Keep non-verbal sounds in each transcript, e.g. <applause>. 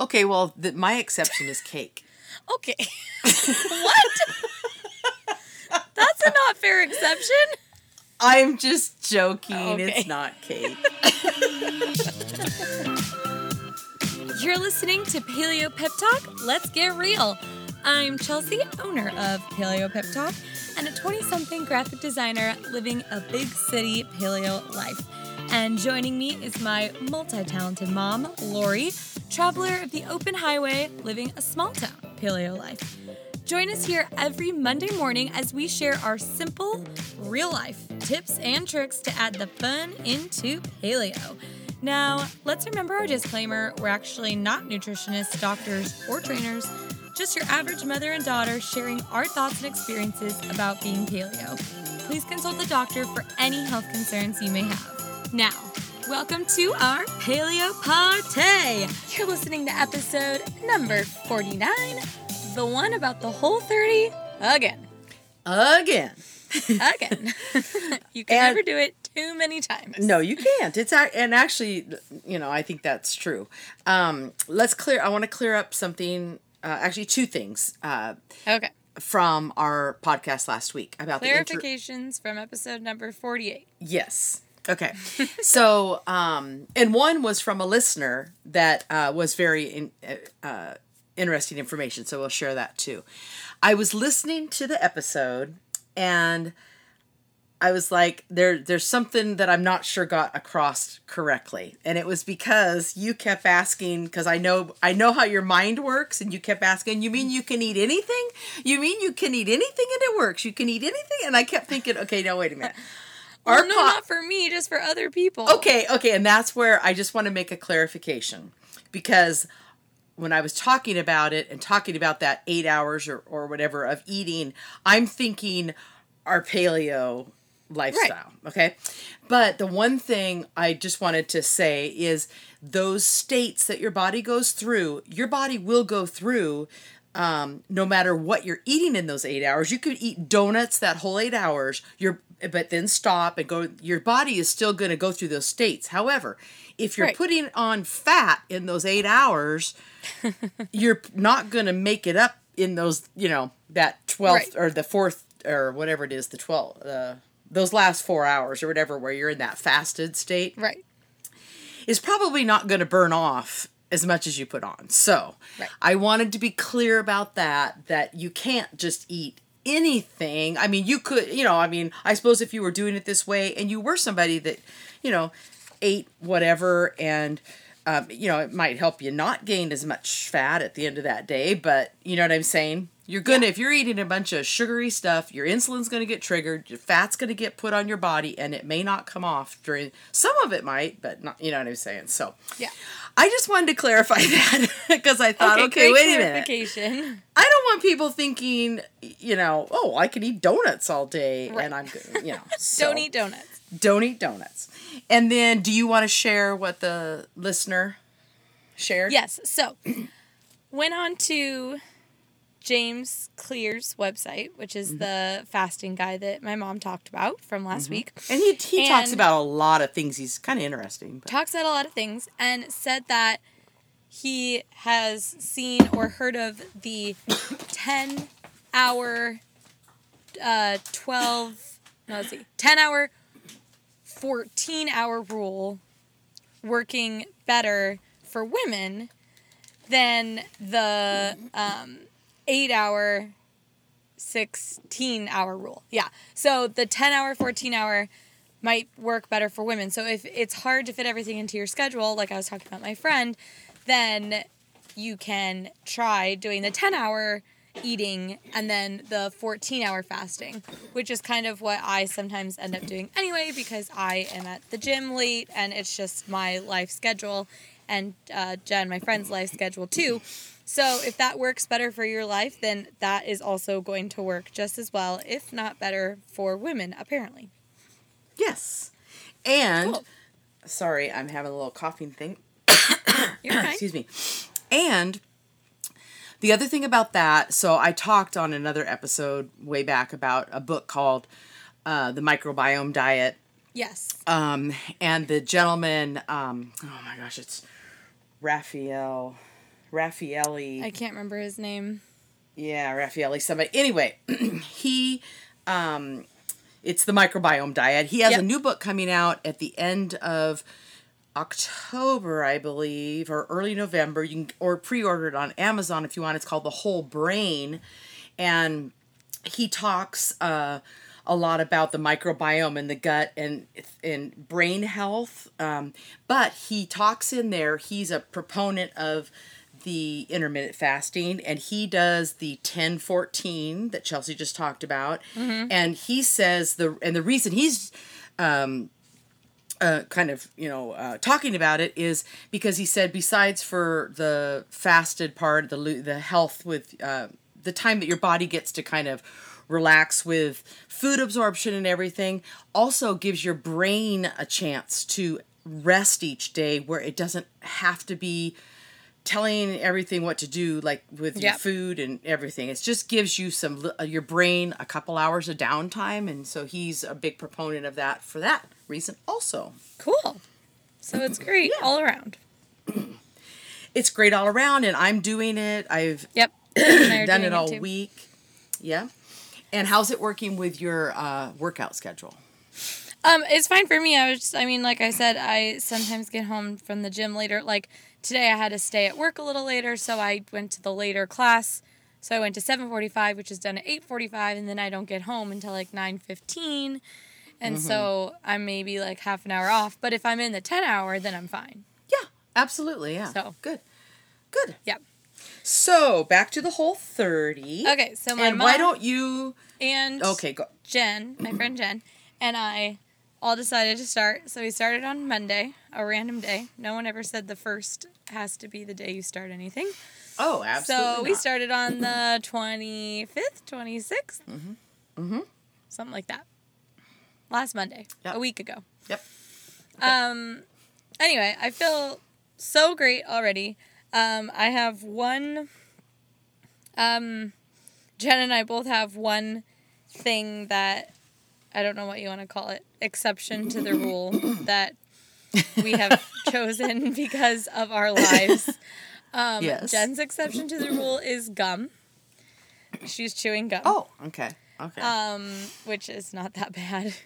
Okay, well, the, my exception is cake. Okay. <laughs> what? That's a not fair exception. I'm just joking. Okay. It's not cake. <laughs> You're listening to Paleo Pep Talk. Let's get real. I'm Chelsea, owner of Paleo Pep Talk, and a 20 something graphic designer living a big city paleo life. And joining me is my multi talented mom, Lori, traveler of the open highway, living a small town paleo life. Join us here every Monday morning as we share our simple, real life tips and tricks to add the fun into paleo. Now, let's remember our disclaimer we're actually not nutritionists, doctors, or trainers, just your average mother and daughter sharing our thoughts and experiences about being paleo. Please consult the doctor for any health concerns you may have. Now, welcome to our paleo party. You're listening to episode number 49, the one about the whole 30 again. Again. Again. <laughs> you can And- never do it too many times. No, you can't. It's and actually, you know, I think that's true. Um, let's clear. I want to clear up something. Uh, actually, two things uh, Okay. from our podcast last week about the inter- Clarifications from episode number 48. Yes. Okay. <laughs> so, um, and one was from a listener that uh, was very in, uh, uh, interesting information. So we'll share that too. I was listening to the episode and I was like, there, there's something that I'm not sure got across correctly, and it was because you kept asking. Because I know, I know how your mind works, and you kept asking. You mean you can eat anything? You mean you can eat anything and it works? You can eat anything? And I kept thinking, okay, now wait a minute. Or no, po- not for me, just for other people. Okay, okay, and that's where I just want to make a clarification because when I was talking about it and talking about that eight hours or, or whatever of eating, I'm thinking our paleo lifestyle. Okay. But the one thing I just wanted to say is those states that your body goes through, your body will go through um, no matter what you're eating in those eight hours. You could eat donuts that whole eight hours, your but then stop and go. Your body is still going to go through those states. However, if you're Right. putting on fat in those eight hours, <laughs> you're not going to make it up in those. You know that twelfth Right. or the fourth or whatever it is, the twelfth. Uh, those last four hours or whatever, where you're in that fasted state Right. is probably not going to burn off as much as you put on. So, Right. I wanted to be clear about that that you can't just eat anything. I mean, you could, you know, I mean, I suppose if you were doing it this way and you were somebody that, you know, ate whatever and um, you know, it might help you not gain as much fat at the end of that day, but you know what I'm saying? You're gonna, if you're eating a bunch of sugary stuff, your insulin's gonna get triggered, your fat's gonna get put on your body, and it may not come off during, some of it might, but not, you know what I'm saying? So, Yeah. I just wanted to clarify <laughs> that because I thought, okay, great wait a minute. I don't want people thinking, you know, oh, I can eat donuts all day Right. and I'm good, you know. <laughs> so- Don't eat donuts. Don't eat donuts. And then, do you want to share what the listener shared? Yes. So, <clears throat> went on to James Clear's website, which is Mm-hmm. the fasting guy that my mom talked about from last week. And he, he talks about a lot of things. He's kind of interesting. But. talks about a lot of things and said that he has seen or heard of the 10 hour uh 12 no let's see 10 hour 14 hour rule working better for women than the um 8 hour 16 hour rule. Yeah. So the 10 hour, 14 hour might work better for women. So if it's hard to fit everything into your schedule, like I was talking about my friend, then you can try doing the 10 hour eating and then the 14 hour fasting, which is kind of what I sometimes end up doing anyway because I am at the gym late and it's just my life schedule and uh, Jen, my friend's life schedule too. So if that works better for your life, then that is also going to work just as well, if not better, for women, apparently. Yes. And, Cool. sorry, I'm having a little coughing thing. <coughs> Excuse me. And the other thing about that, so I talked on another episode way back about a book called uh, The Microbiome Diet. Yes. Um, and the gentleman, um, oh my gosh, it's Raphael. Raffaelli. I can't remember his name. Yeah, Raffaelli, somebody. Anyway, <clears throat> he, um, it's the microbiome diet. He has Yep. a new book coming out at the end of October, I believe, or early November. You can or pre-order it on Amazon if you want. It's called The Whole Brain, and he talks uh, a lot about the microbiome and the gut and and brain health. Um, but he talks in there. He's a proponent of the intermittent fasting and he does the 10 14 that Chelsea just talked about and he says the and the reason he's um uh, kind of you know uh, talking about it is because he said besides for the fasted part the the health with uh, the time that your body gets to kind of relax with food absorption and everything also gives your brain a chance to rest each day where it doesn't have to be telling everything what to do like with your food and everything it just gives you some uh, your brain a couple hours of downtime and so he's a big proponent of that for that reason also Cool. So it's great all around. <clears throat> it's great all around and i'm doing it i've Yep. And I are done it all too. week yeah and how's it working with your uh, workout schedule Um, it's fine for me. I was just, I mean, like I said, I sometimes get home from the gym later. Like today, I had to stay at work a little later, so I went to the later class. So I went to seven forty-five, which is done at eight forty-five, and then I don't get home until like nine fifteen, and mm-hmm. so I'm maybe like half an hour off. But if I'm in the ten hour, then I'm fine. yeah absolutely yeah So. good good Yep. so back to the whole 30 Okay, so my and mom why don't you and okay go Jen, my friend Jen, and I all decided to start. So we started on Monday, a random day. No one ever said the first has to be the day you start anything. oh absolutely so we not. started on the 25th, 26th. Mm-hmm. Mm-hmm. Something like that. Last Monday, Yep. a week ago. yep Um, anyway, I feel so great already. Um, I have one. Um, Jen and I both have one thing that I don't know what you want to call it exception to the rule that we have <laughs> chosen because of our lives. Um, Yes. Jen's exception to the rule is gum. She's chewing gum oh okay okay um, which is not that bad. <laughs>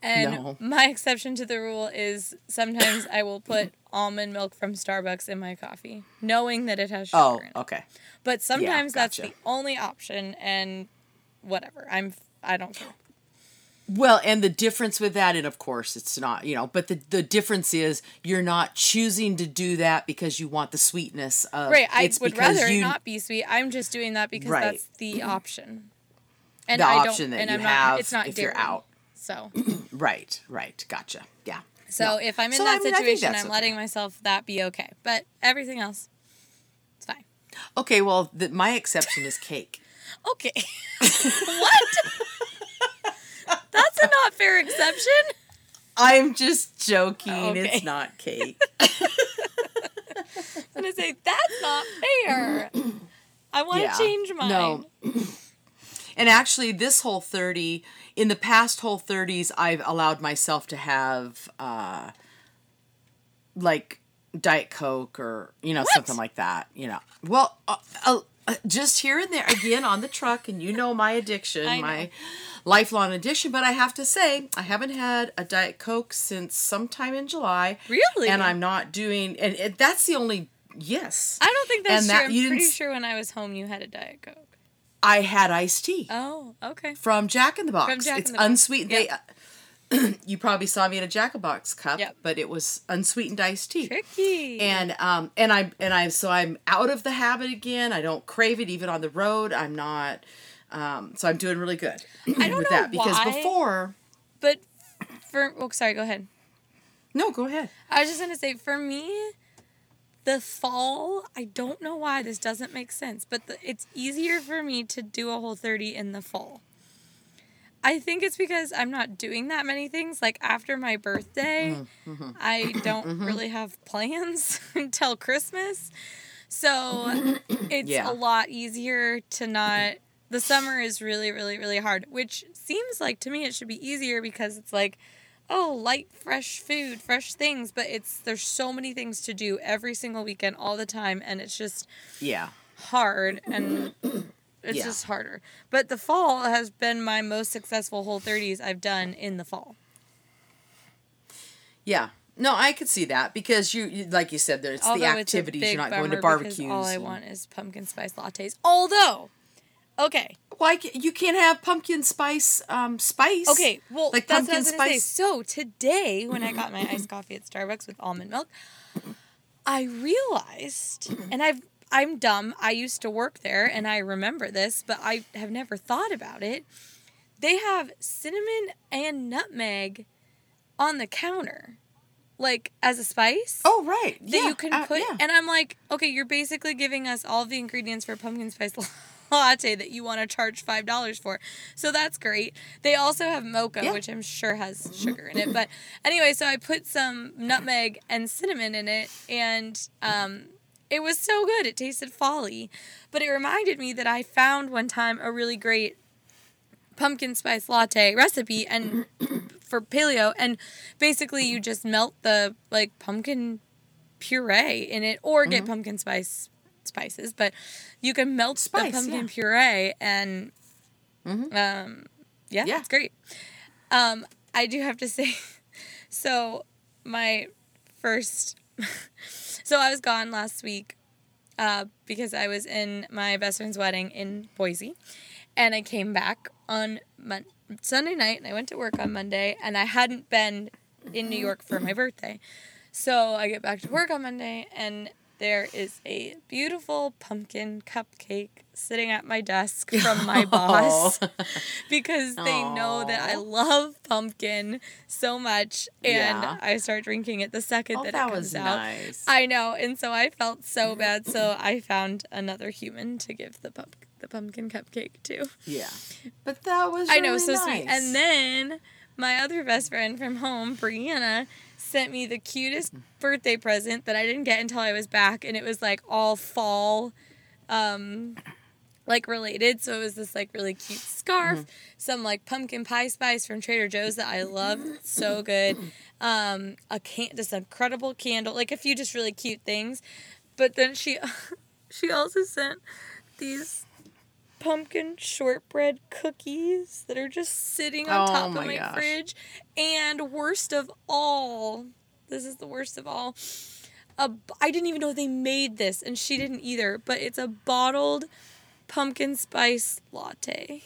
And No. my exception to the rule is sometimes I will put almond milk from Starbucks in my coffee, knowing that it has sugar oh in it. okay But sometimes that's gotcha. the only option, and whatever. I'm I don't care. Well, and the difference with that, and of course it's not, you know, but the, the difference is you're not choosing to do that because you want the sweetness of Right, I it's would rather you, not be sweet. I'm just doing that because Right. that's the <clears throat> option. And the I don't, option that and you I'm have not, it's not if dairy. you're out. So, <clears throat> Right, right, gotcha. Yeah. so No. if I'm in So, that I mean, situation, I'm okay. letting myself that be okay. But everything else, it's fine. Okay, well, the, my exception is cake. Okay. <laughs> <laughs> what? That's a not fair exception. I'm just joking. Okay. It's not cake. <laughs> I'm gonna say that's not fair. I want to Yeah. change mine. No. And actually, this whole 30, in the past whole 30s, I've allowed myself to have, uh, like, Diet Coke or, you know, something like that, you know. Well, uh, uh, Uh, just here and there, again, on the truck, and you know my addiction, know. my lifelong addiction, but I have to say, I haven't had a Diet Coke since sometime in July. Really? And I'm not doing, and it, that's the only, yes. I don't think that's And true. that- I'm pretty sure when I was home, you had a diet coke. I had iced tea. Oh, okay. from Jack in the Box. From Jack in it's the Box. unsweetened. They, <clears throat> you probably saw me in a Jack in Box cup, Yep. but it was unsweetened iced tea. Tricky. And um and I and I so I'm out of the habit again. I don't crave it even on the road. I'm not. Um, so I'm doing really good <clears throat> I don't with know that because why. before. but for oh, sorry. Go ahead. No, go ahead. I was just gonna say for me, the fall. I don't know why this doesn't make sense, but the, it's easier for me to do a whole thirty in the fall. I think it's because I'm not doing that many things. Like after my birthday, Mm-hmm. I don't really have plans <laughs> until Christmas. So <coughs> it's Yeah. a lot easier to not. The summer is really, really, really hard, which seems like to me it should be easier because it's like, oh, light, fresh food, fresh things, but it's there's so many things to do every single weekend, all the time, and it's just Yeah. hard and <coughs> it's Yeah. just harder. But the fall has been my most successful whole 30s I've done in the fall. Yeah. No, I could see that because you, you like you said, there's the Although it's a activities. You're not going to barbecues. All I and- want is pumpkin spice lattes. Although, okay, Why ca- you can't have pumpkin spice um spice? okay, well, like that's pumpkin what I was gonna say. spice. So today, when I got my iced coffee at Starbucks with almond milk, I realized, and I've I'm dumb. I used to work there, and I remember this, but I have never thought about it. They have cinnamon and nutmeg on the counter, like as a spice. Oh right. that yeah. you can uh, put yeah. and I'm like, okay, you're basically giving us all the ingredients for pumpkin spice <laughs> latte that you want to charge five dollars for. So that's great. They also have mocha, Yeah. which I'm sure has sugar in it. But anyway, so I put some nutmeg and cinnamon in it and um it was so good. It tasted folly. But it reminded me that I found one time a really great pumpkin spice latte recipe and <coughs> for paleo and basically you just melt the like pumpkin puree in it or get Mm-hmm. pumpkin spice spices but you can melt Spice, the pumpkin yeah. puree and Mhm. um yeah, Yeah. it's great um i do have to <laughs> say so my first <laughs> so i was gone last week uh, because i was in my best friend's wedding in boise and i came back on Mon- sunday night and i went to work on monday and i hadn't been in new york for my birthday. So i get back to work on monday and there is a beautiful pumpkin cupcake sitting at my desk <laughs> from my boss <laughs> because they know that I love pumpkin so much, and Yeah. I start drinking it the second Oh, that, that it comes was out. nice. I know, and so I felt so mm. bad. So I found another human to give the pump the pumpkin cupcake to. yeah. But that was I know, so nice. sweet. And then my other best friend from home, Brianna, sent me the cutest birthday present that I didn't get until I was back, and it was like all fall, um, like related. So it was this like really cute scarf, some like pumpkin pie spice from Trader Joe's that I love, so good. Um, a can, this incredible candle, like a few just really cute things. But then she, <laughs> she also sent these pumpkin shortbread cookies that are just sitting on Oh top my of my gosh. fridge. And worst of all, this is the worst of all. A, I didn't even know they made this, and she didn't either. But it's a bottled pumpkin spice latte,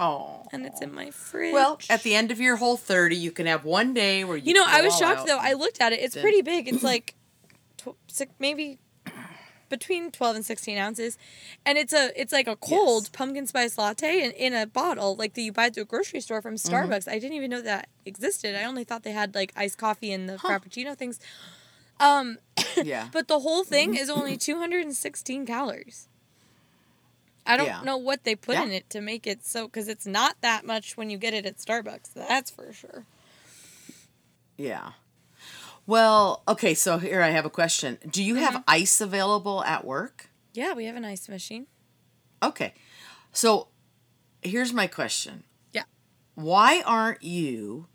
Oh. and it's in my fridge. Well, at the end of your whole 30, you can have one day where you you know, I was shocked out. though. I looked at it; it's pretty big. <clears throat> It's like tw- six, maybe between 12 and 16 ounces and it's a it's like a cold Yes. pumpkin spice latte in, in a bottle like that you buy at the grocery store from Mm-hmm. starbucks i didn't even know that existed i only thought they had like iced coffee and the Huh. frappuccino things um <coughs> Yeah. but the whole thing is only 216 calories i don't Yeah. know what they put Yeah. in it to make it so because it's not that much when you get it at starbucks that's for sure Yeah. Well, okay, so here I have a question. Do you Mm-hmm. have ice available at work? yeah we have an ice machine Okay. So here's my question. Yeah. Why aren't you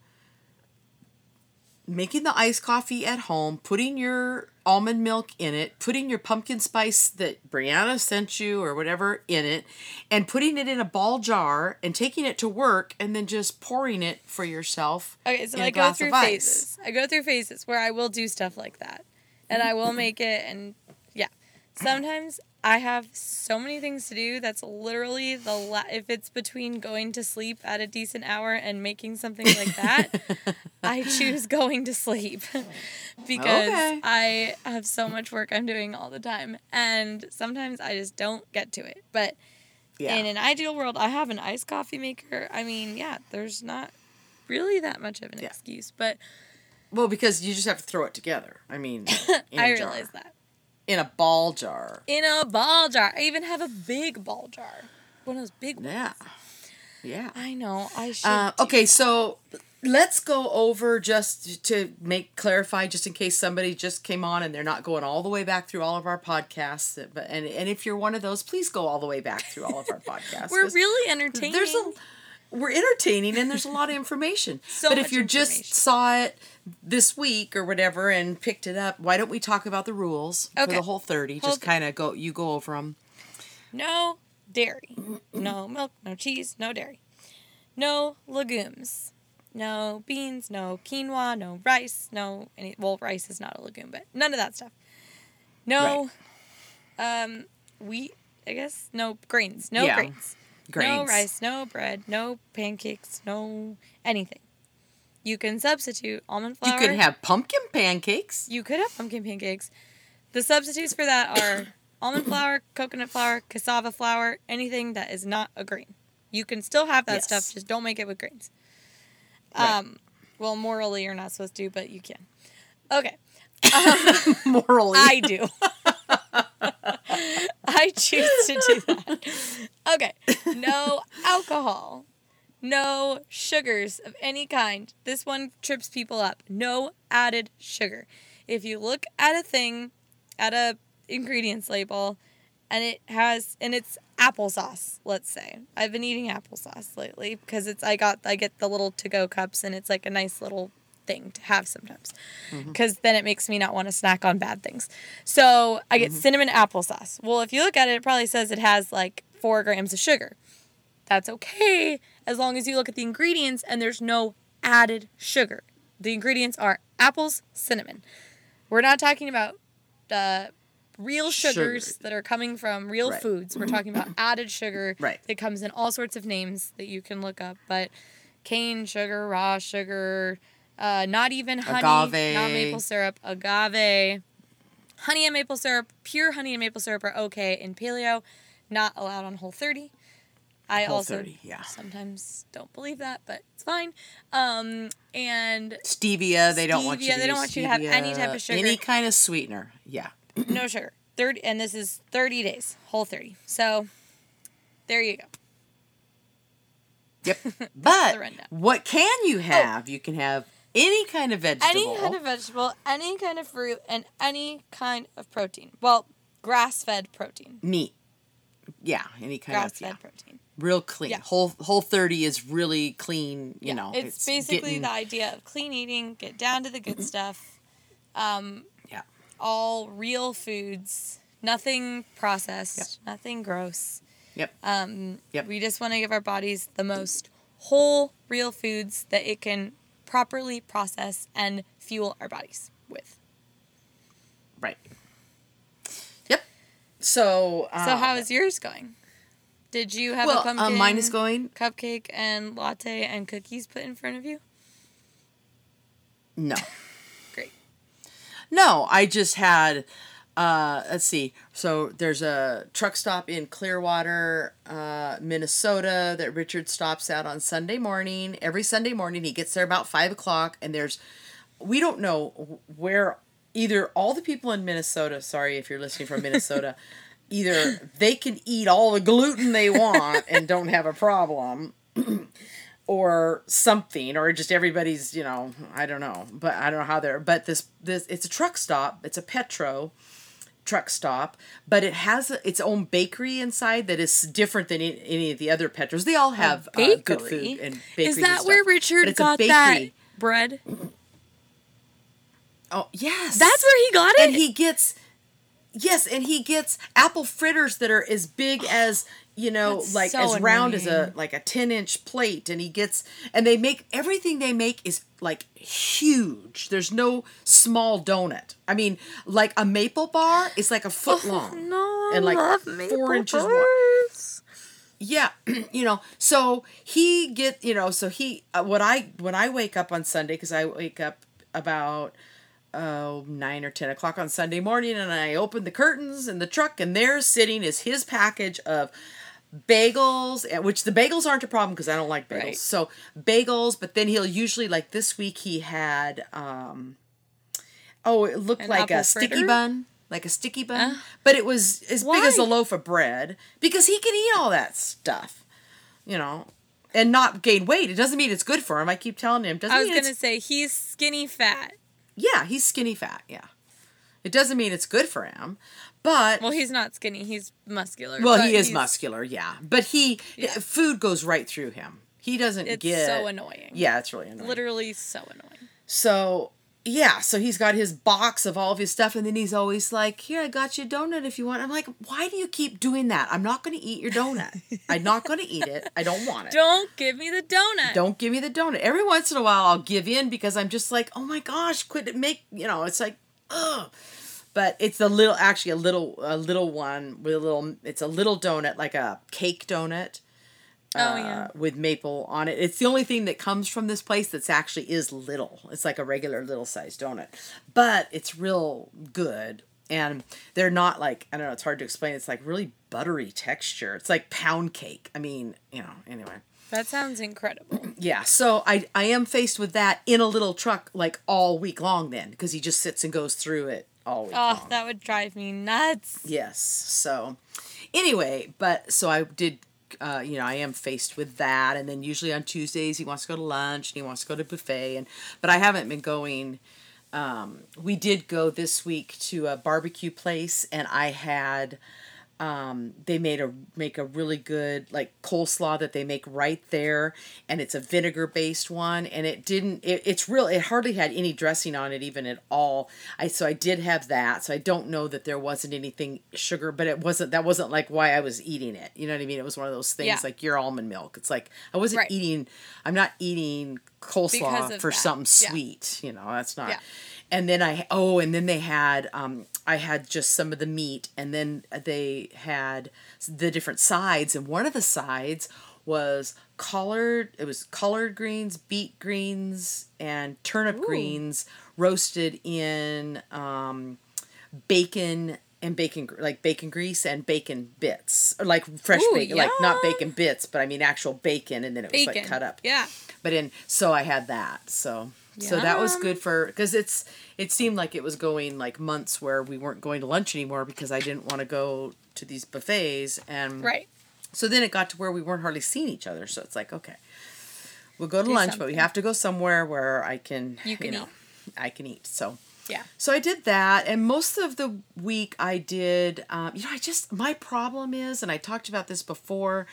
making the iced coffee at home, putting your almond milk in it, putting your pumpkin spice that Brianna sent you or whatever in it, and putting it in a ball jar and taking it to work and then just pouring it for yourself? Okay, so I go through phases. I go through phases where I will do stuff like that. And I will make it and yeah. Sometimes I have so many things to do that's literally the la- if it's between going to sleep at a decent hour and making something like that, <laughs> I choose going to sleep <laughs> because Okay. I have so much work I'm doing all the time and sometimes I just don't get to it. But Yeah. in an ideal world, I have an iced coffee maker. I mean, yeah, there's not really that much of an Yeah. excuse, but well, because you just have to throw it together. I mean, <laughs> I realize that. In a ball jar. In a ball jar. I even have a big ball jar. One of those big ones. Yeah. Yeah. I know. I should. Uh, okay, so let's go over just to make clarify, just in case somebody just came on and they're not going all the way back through all of our podcasts. But and and if you're one of those, please go all the way back through all of our <laughs> podcasts. we're really entertaining. There's a we're entertaining and there's a lot of information. <laughs> So but if you just saw it this week or whatever and picked it up, why don't we talk about the rules for the whole 30? Whole just kind of go you go over them. No dairy. No milk, no cheese, no dairy. No legumes. No beans, no quinoa, no rice, no any well rice is not a legume, but none of that stuff. No um wheat, I guess. No grains. No Yeah. grains. No rice, no bread, no pancakes, no anything. You can substitute almond flour. You could have pumpkin pancakes. You could have pumpkin pancakes. The substitutes for that are almond flour, coconut flour, cassava flour, anything that is not a grain. You can still have that Yes. stuff, just don't make it with grains. Right. Um, well, morally you're not supposed to, but you can. Okay, <laughs> Morally. I do. <laughs> I choose to do that. <laughs> Okay, alcohol, no sugars of any kind. This one trips people up. No added sugar. If you look at a thing, at a ingredients label, and it has and it's applesauce, let's say. I've been eating applesauce lately because it's I got I get the little to go cups and it's like a nice little thing to have sometimes mm-hmm. because then it makes me not want to snack on bad things. So I get mm-hmm. cinnamon applesauce. Well, if you look at it, it probably says it has like four grams of sugar. That's okay as long as you look at the ingredients and there's no added sugar. The ingredients are apples, cinnamon. We're not talking about uh, real sugars Sugar. that are coming from real Right. foods. We're talking about <clears throat> added sugar Right. that comes in all sorts of names that you can look up. But cane sugar, raw sugar, uh, not even honey, not maple syrup, agave, honey and maple syrup, pure honey and maple syrup are okay in paleo, not allowed on Whole 30. I Whole also 30, yeah. sometimes don't believe that, but it's fine. Um, and Stevia, they don't want you Stevia, to they don't want you to have any type of sugar. Any kind of sweetener. Yeah. no sugar. Third, and this is 30 days, whole 30. So there you go. Yep. <laughs> But what can you have? You can have any kind of vegetable. Any kind of vegetable, any kind of fruit, and any kind of protein. Well, grass fed protein. meat. Yeah, any kind Grass of fed yeah. protein. Real clean. Yeah. Whole whole 30 is really clean, you Yeah, know. it's, basically getting- the idea of clean eating, get down to the good stuff. Um, Yeah. all real foods, nothing processed, yep. nothing gross. Yep. Um, Yep. We just want to give our bodies the most whole, real foods that it can properly process and fuel our bodies with. Right. Yep. So So um, how is yours going? Did you have well, a pumpkin um, mine is going cupcake and latte and cookies put in front of you? no. <laughs> Great. No, I just had uh let's see. So there's a truck stop in Clearwater, uh, Minnesota that Richard stops at on Sunday morning. Every Sunday morning he gets there about five o'clock and there's we don't know where either all the people in Minnesota, sorry if you're listening from Minnesota, <laughs> either they can eat all the gluten they want <laughs> and don't have a problem <clears throat> or something or just everybody's you know i don't know but i don't know how they're but this this it's a truck stop it's a petro truck stop but it has a, its own bakery inside that is different than any, any of the other petros they all have uh, good Bakery? food and bakeries Is that where Richard got that bread? oh yes That's where he got it? and he gets yes and he gets apple fritters that are as big as you know That's like so as round as a like a 10 inch plate and he gets and they make everything they make is like huge. There's no small donut. I mean like a maple bar is like a foot long Oh, no, and like four inches wide. Yeah, <clears throat> you know, so he get, you know, so he uh, what I when I wake up on Sunday because I wake up about oh nine or ten o'clock on Sunday morning, and I open the curtains in the truck, and there sitting is his package of bagels, eh, which the bagels aren't a problem because I don't like bagels. Right. So bagels, but then he'll usually like this week he had um oh it looked An like a apple sticky bun. Like a sticky bun, Uh, but it was as big as a loaf of bread because he can eat all that stuff, you know, and not gain weight. It doesn't mean it's good for him. I keep telling him. Doesn't I was gonna say he's skinny fat. Yeah, he's skinny fat. Yeah, it doesn't mean it's good for him, but Well, he's not skinny. He's muscular. well, he is muscular. Yeah, but he Yeah. food goes right through him. He doesn't It's get so annoying. Yeah, it's really annoying. Literally so annoying. So yeah, so he's got his box of all of his stuff, and then he's always like, "Here, I got you a donut if you want." I'm like, "Why do you keep doing that? I'm not going to eat your donut. I'm not going to eat it. I don't want it. Don't give me the donut. Don't give me the donut." Every once in a while, I'll give in because I'm just like, "Oh my gosh, quit it! Make you know." It's like, ugh. But it's a little, actually, a little, a little one with a little. It's a little donut, like a cake donut Oh uh, yeah. with maple on it. It's the only thing that comes from this place that's actually is little. It's like a regular little size donut, but it's real good. And they're not like I don't know. It's hard to explain. It's like really buttery texture. It's like pound cake. I mean, you know. Anyway, That sounds incredible. <clears throat> yeah. So I I am faced with that in a little truck like all week long then because he just sits and goes through it all week Oh, long. that would drive me nuts. Yes. So, anyway, but so I did. Uh, you know, I am faced with that, and then usually on Tuesdays he wants to go to lunch and he wants to go to buffet, and but I haven't been going. Um, we did go this week to a barbecue place, and I had. Um, they made a make a really good like coleslaw that they make right there, and it's a vinegar based one, and it didn't. It, it's real. It hardly had any dressing on it even at all. I so I did have that. So I don't know that there wasn't anything sugar, but it wasn't. That wasn't like why I was eating it. You know what I mean? It was one of those things Yeah. like your almond milk. It's like I wasn't Right. eating. I'm not eating coleslaw for that. something Yeah. sweet. You know, that's not. Yeah. And then I oh, and then they had um I had just some of the meat, and then they had the different sides, and one of the sides was collard. It was collard greens, beet greens, and turnip Ooh. greens roasted in um, bacon and bacon like bacon grease and bacon bits or like fresh Ooh, bacon like not bacon bits but i mean actual bacon and then it was Bacon. like cut up Yeah. but in so i had that so so that was good for because it's it seemed like it was going like months where we weren't going to lunch anymore because i didn't want to go to these buffets and Right. so then it got to where we weren't hardly seeing each other so it's like okay we'll go to Do lunch but we have to go somewhere where i can You can know, eat. i can eat so Yeah. so I did that, and most of the week I did. Um, you know, I just my problem is, and I talked about this before.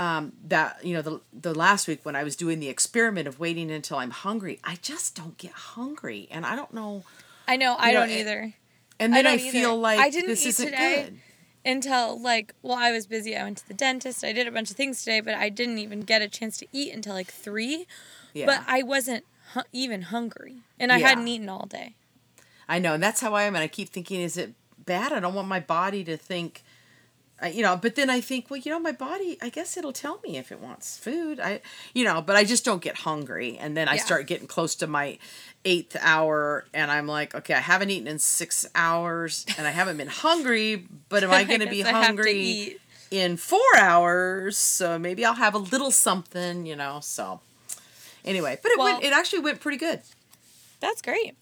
Um, that you know the the last week when I was doing the experiment of waiting until I'm hungry, I just don't get hungry, and I don't know. I know. I know, don't it- either. And I then I, either. feel like I didn't this eat isn't today. good. Until like, well, I was busy. I went to the dentist. I did a bunch of things today, but I didn't even get a chance to eat until like three. Yeah, But I wasn't hu- even hungry, and I Yeah. hadn't eaten all day. I know, and that's how I am. And I keep thinking, is it bad? I don't want my body to think, I- you know. But then I think, well, you know, my body. I guess it'll tell me if it wants food. I, you know, but I just don't get hungry, and then I Yeah. start getting close to my eighth hour, and I'm like, okay, I haven't eaten in six hours, and I haven't been hungry. But am I <laughs> going to be guess I have to hungry in four hours? So maybe I'll have a little something, you know. So anyway, but it Well- went. It actually went pretty good. That's great.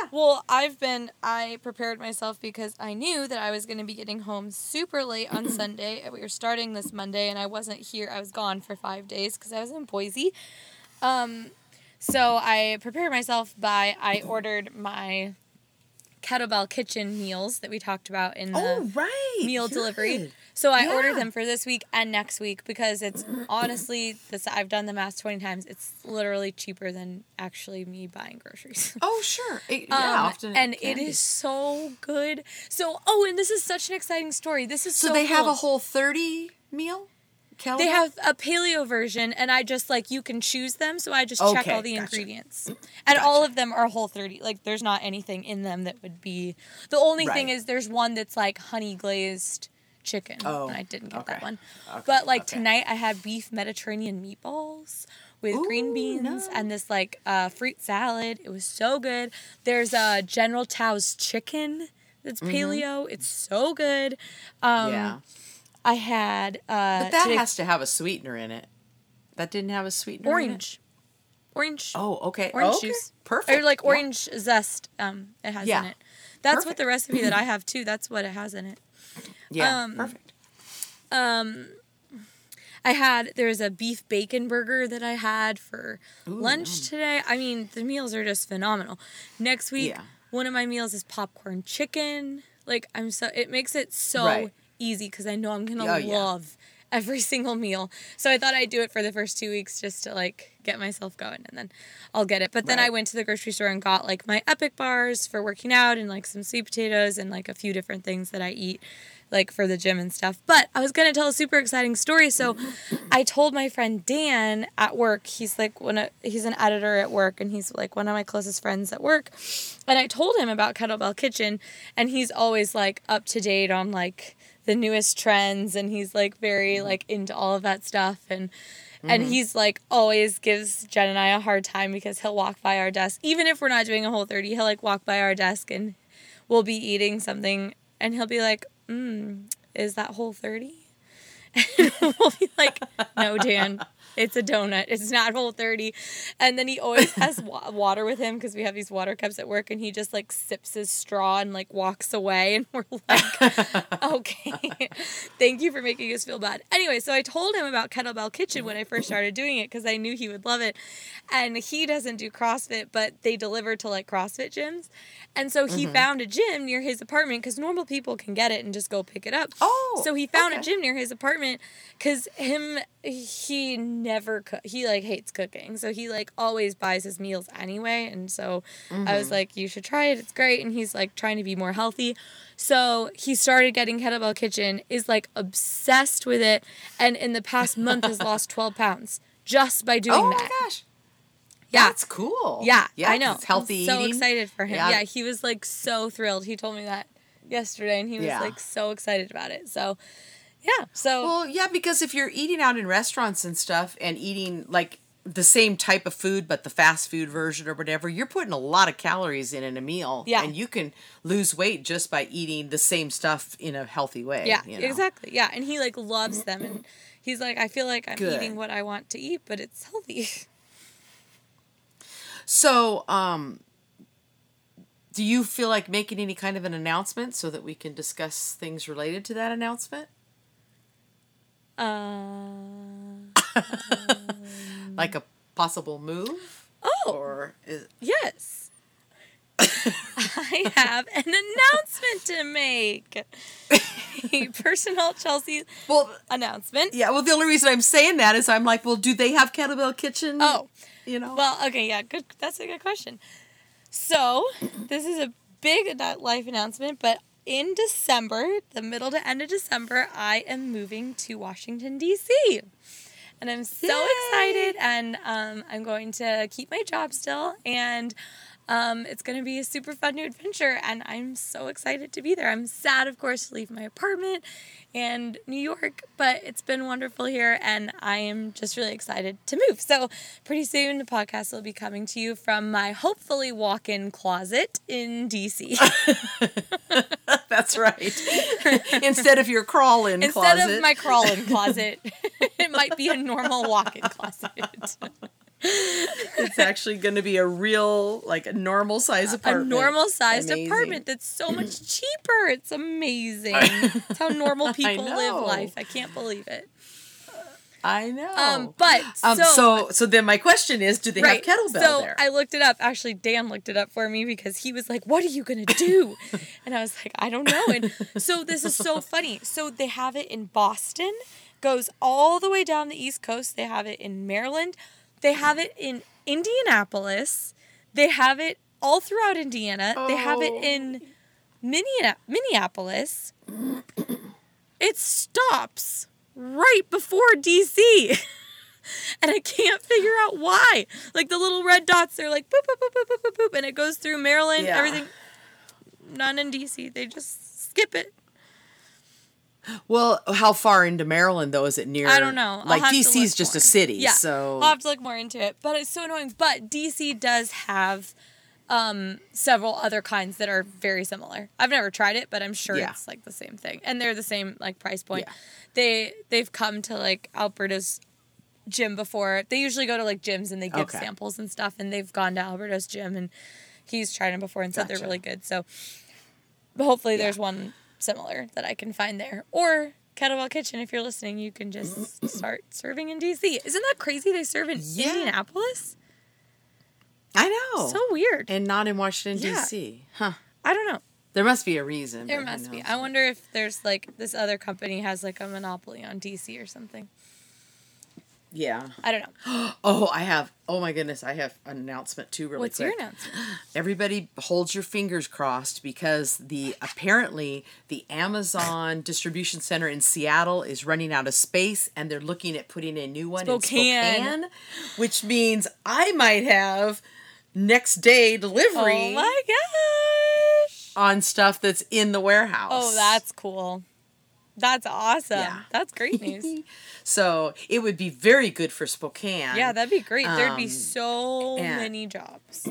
Yeah. Well, I've been I prepared myself because I knew that I was going to be getting home super late on <clears throat> Sunday. We were starting this Monday and I wasn't here. I was gone for 5 days cuz I was in Boise. Um so I prepared myself by I ordered my kettlebell kitchen meals that we talked about in the oh right, meal delivery. So I Yeah. ordered them for this week and next week because it's <clears throat> honestly this I've done the math 20 times. It's literally cheaper than actually me buying groceries. <laughs> Oh sure, It- yeah. Um, often and it be. is so good. So, oh, and this is such an exciting story. This is So, so, they have a whole thirty meal. Kettlebell? They have a paleo version, and I just like you can choose them. So I just check all the gotcha. ingredients, and all of them are whole thirty. Like there's not anything in them that would be. The only thing is there's one that's like honey glazed chicken, Oh, and I didn't get okay. that one. Okay, But like okay. tonight, I had beef Mediterranean meatballs with green beans and this like uh, fruit salad. It was so good. There's uh, General Tao's chicken that's paleo. It's so good. Um, Mm-hmm. yeah, I had uh, but that today- has to have a sweetener in it. That didn't have a sweetener. in it? orange, orange. Oh, okay. Orange okay. juice. Perfect. Or like Yeah. orange zest. Um, it has Yeah. in it. That's what the recipe that I <clears throat> have too. That's what it has in it. Yeah. um, perfect. Um, I had there's a beef bacon burger that I had for lunch today. I mean, the meals are just phenomenal. Next week, Yeah. one of my meals is popcorn chicken. Like I'm so it makes it so Right. easy because I know I'm gonna Oh, yeah. Every single meal. So I thought I'd do it for the first two weeks just to like get myself going and then I'll get it. But then I went to the grocery store and got like my epic bars for working out and like some sweet potatoes and like a few different things that I eat like for the gym and stuff. But I was gonna tell a super exciting story. So I told my friend Dan at work, he's like one of he's an editor at work and he's like one of my closest friends at work. And I told him about Kettlebell Kitchen and he's always like up to date on like the newest trends and he's like very mm-hmm. like into all of that stuff and and mm-hmm. he's like always gives Jen and I a hard time because he'll walk by our desk even if we're not doing a whole 30 he'll like walk by our desk and we'll be eating something and he'll be like mm, is that whole 30 <laughs> and we'll be like no Dan it's a donut. It's not whole 30 and then he always <laughs> has wa- water with him because we have these water cups at work and he just like sips his straw and like walks away and we're <laughs> like okay. <laughs> Thank you for making us feel bad. Anyway so i told him about kettlebell kitchen when i first started doing it because i knew he would love it. And he doesn't do crossfit but they deliver to like crossfit gyms. And so he mm-hmm. found a gym near his apartment because normal people can get it and just go pick it up. Oh, so he found a gym near his apartment because him he never cook he like hates cooking so he like always buys his meals anyway and so i Mm-hmm. was like you should try it it's great and he's like trying to be more healthy so he started getting kettlebell kitchen is like obsessed with it and in the past month has lost <laughs> 12 pounds just by doing Oh that my gosh. Yeah. That's cool. yeah, Yeah, I know. It's healthy I'm so eating. excited for him. Yeah. Yeah. he was like so thrilled. He told me that yesterday, and he was Yeah. like so excited about it. So, yeah. So Well, yeah, because if you're eating out in restaurants and stuff and eating like the same type of food but the fast food version or whatever, you're putting a lot of calories in in a meal. Yeah. And you can lose weight just by eating the same stuff in a healthy way. yeah, you know? exactly. Yeah, and he like loves them, and he's like, I feel like I'm Good. eating what I want to eat, but it's healthy. <laughs> So, um, do you feel like making any kind of an announcement so that we can discuss things related to that announcement? Uh, <laughs> Like a possible move? oh, Or is yes. I <laughs> have an announcement to make. A personal Chelsea well, announcement. yeah. Well, the only reason I'm saying that is I'm like, well, do they have kettlebell kitchen? Oh, you know. Well, okay, yeah, good. That's a good question. So, this is a big adu- life announcement, but in December, the middle to end of December, I am moving to Washington D.C. And I'm so Yay! excited, and um, I'm going to keep my job still, and um, it's going to be a super fun new adventure, and I'm so excited to be there. I'm sad, of course, to leave my apartment and New York, but it's been wonderful here, and I am just really excited to move. So, pretty soon, the podcast will be coming to you from my hopefully walk in closet in DC. <laughs> That's right. <laughs> Instead of your crawl in closet. Instead of my crawl in closet, <laughs> it might be a normal walk in closet. It's actually going to be a real, like a normal size apartment. a apartment. normal sized Amazing. apartment that's so much <clears throat> cheaper. It's amazing. It's how normal <laughs> people live life. I can't believe it. I know. Um, but Um, so, so, so then my question is, do they have kettlebell so there? I looked it up. Actually, Dan looked it up for me because he was like, "What are you gonna do?" <laughs> and I was like, "I don't know." And so this is so <laughs> funny. So they have it in Boston, goes all the way down the East Coast. They have it in Maryland. They have it in Indianapolis. They have it all throughout Indiana. They have it Oh. in Minneapolis. Minneapolis. It stops right before DC. <laughs> and I can't figure out why. Like the little red dots, they're like boop, boop, boop, boop, boop, boop, boop, and it goes through Maryland, Yeah. everything. None in DC. They just skip it. Well, how far into Maryland though is it near? I don't know. I'll Like DC is just more. a city, Yeah. so I'll have to look more into it. But it's so annoying. But DC does have um, several other kinds that are very similar. I've never tried it, but I'm sure Yeah. it's like the same thing. And they're the same like price point. Yeah. They they've come to like Alberta's gym before. They usually go to like gyms and they give Okay. samples and stuff and they've gone to Alberta's gym and he's tried them before and said they're really good. So hopefully there's one similar that I can find there. Or Kettlebell Kitchen, if you're listening, you can just <clears throat> start serving in DC. Isn't that crazy? They serve in Yeah. Indianapolis? I know. So weird. and not in Washington Yeah. D.C. Huh? I don't know. There must be a reason. There must be. I wonder if there's like this other company has like a monopoly on DC or something. Yeah. I don't know. <gasps> Oh, I have. Oh my goodness, I have an announcement too. Really What's quick. your announcement? Everybody holds your fingers crossed because the apparently the Amazon distribution center in Seattle is running out of space and they're looking at putting a new one Spokane. in Spokane, which means I might have next day delivery Oh my gosh. on stuff that's in the warehouse. Oh, that's cool. That's awesome. Yeah. That's great news. <laughs> so it would be very good for Spokane. yeah, that'd be great. There'd be Um, so and- many jobs.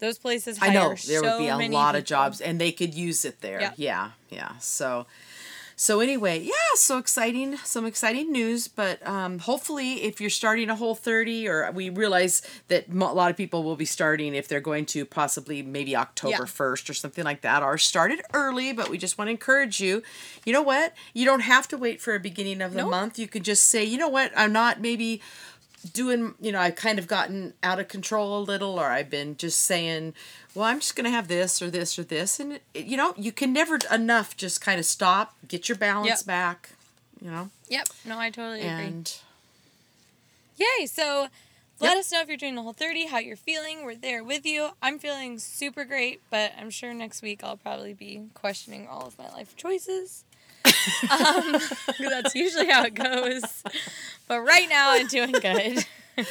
Those places I know there so would be a lot of jobs, and they could use it there. Yeah. Yeah, yeah. So, so anyway, yeah. So exciting, some exciting news. But um, hopefully, if you're starting a whole thirty, or we realize that a lot of people will be starting if they're going to possibly maybe October Yeah. first or something like that, or started early. But we just want to encourage you. You know what? You don't have to wait for a beginning of the Nope. month. You could just say, you know what? I'm not maybe doing you know i've kind of gotten out of control a little or i've been just saying well i'm just going to have this or this or this and it, you know you can never enough just kind of stop get your balance Yep. back you know Yep. No, I totally agree. and Yay! So let Yep. us know if you're doing the whole 30, how you're feeling. We're there with you. I'm feeling super great, but I'm sure next week I'll probably be questioning all of my life choices. Um, <laughs> that's usually how it goes. But right now I'm doing good. <laughs>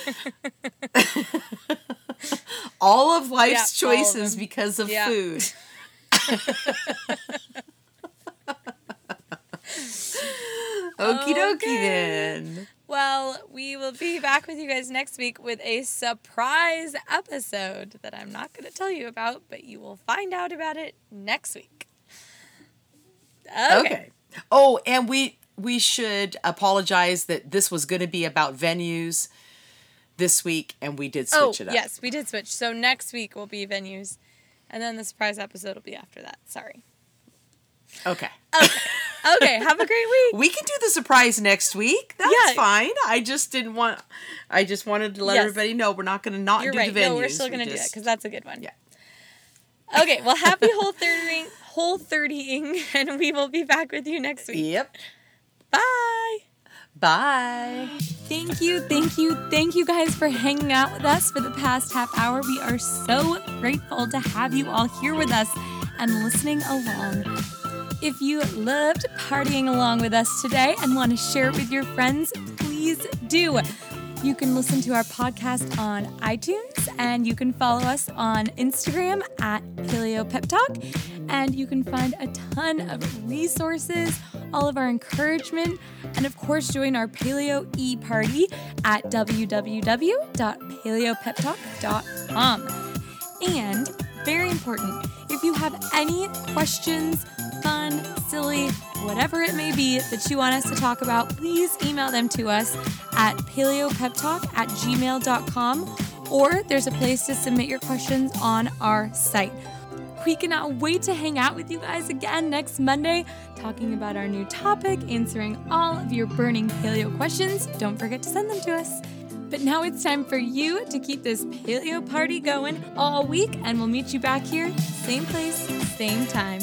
all of life's Yeah, all of choices because of Yeah. food <laughs> okie dokie Okay. then Well, we will be back with you guys next week with a surprise episode that I'm not going to tell you about, but you will find out about it next week. Okay. okay. Oh, and we we should apologize that this was going to be about venues this week, and we did Oh, switch it up. yes, we did switch. So next week will be venues, and then the surprise episode will be after that. Sorry. Okay. Okay, okay. have a great <laughs> week. We can do the surprise next week. That's Yeah. fine. I just didn't want. I just wanted to let Yes. everybody know we're not going to not You're do right. the venues. No, we're still gonna do that just- because that's a good one. Yeah. Okay. Well, happy whole third thirtying, <laughs> whole thirtying, <laughs> and we will be back with you next week. Yep. Bye. Bye. Thank you, thank you, thank you guys for hanging out with us for the past half hour. We are so grateful to have you all here with us and listening along. If you loved partying along with us today and want to share it with your friends, please do. You can listen to our podcast on iTunes and you can follow us on Instagram at Paleo Pep Talk. And you can find a ton of resources, all of our encouragement, and of course, join our Paleo e party at www.paleopeptalk.com. And very important, if you have any questions, fun, silly, whatever it may be that you want us to talk about, please email them to us at paleopeptalk at gmail.com or there's a place to submit your questions on our site. We cannot wait to hang out with you guys again next Monday, talking about our new topic, answering all of your burning paleo questions. Don't forget to send them to us. But now it's time for you to keep this paleo party going all week, and we'll meet you back here, same place, same time.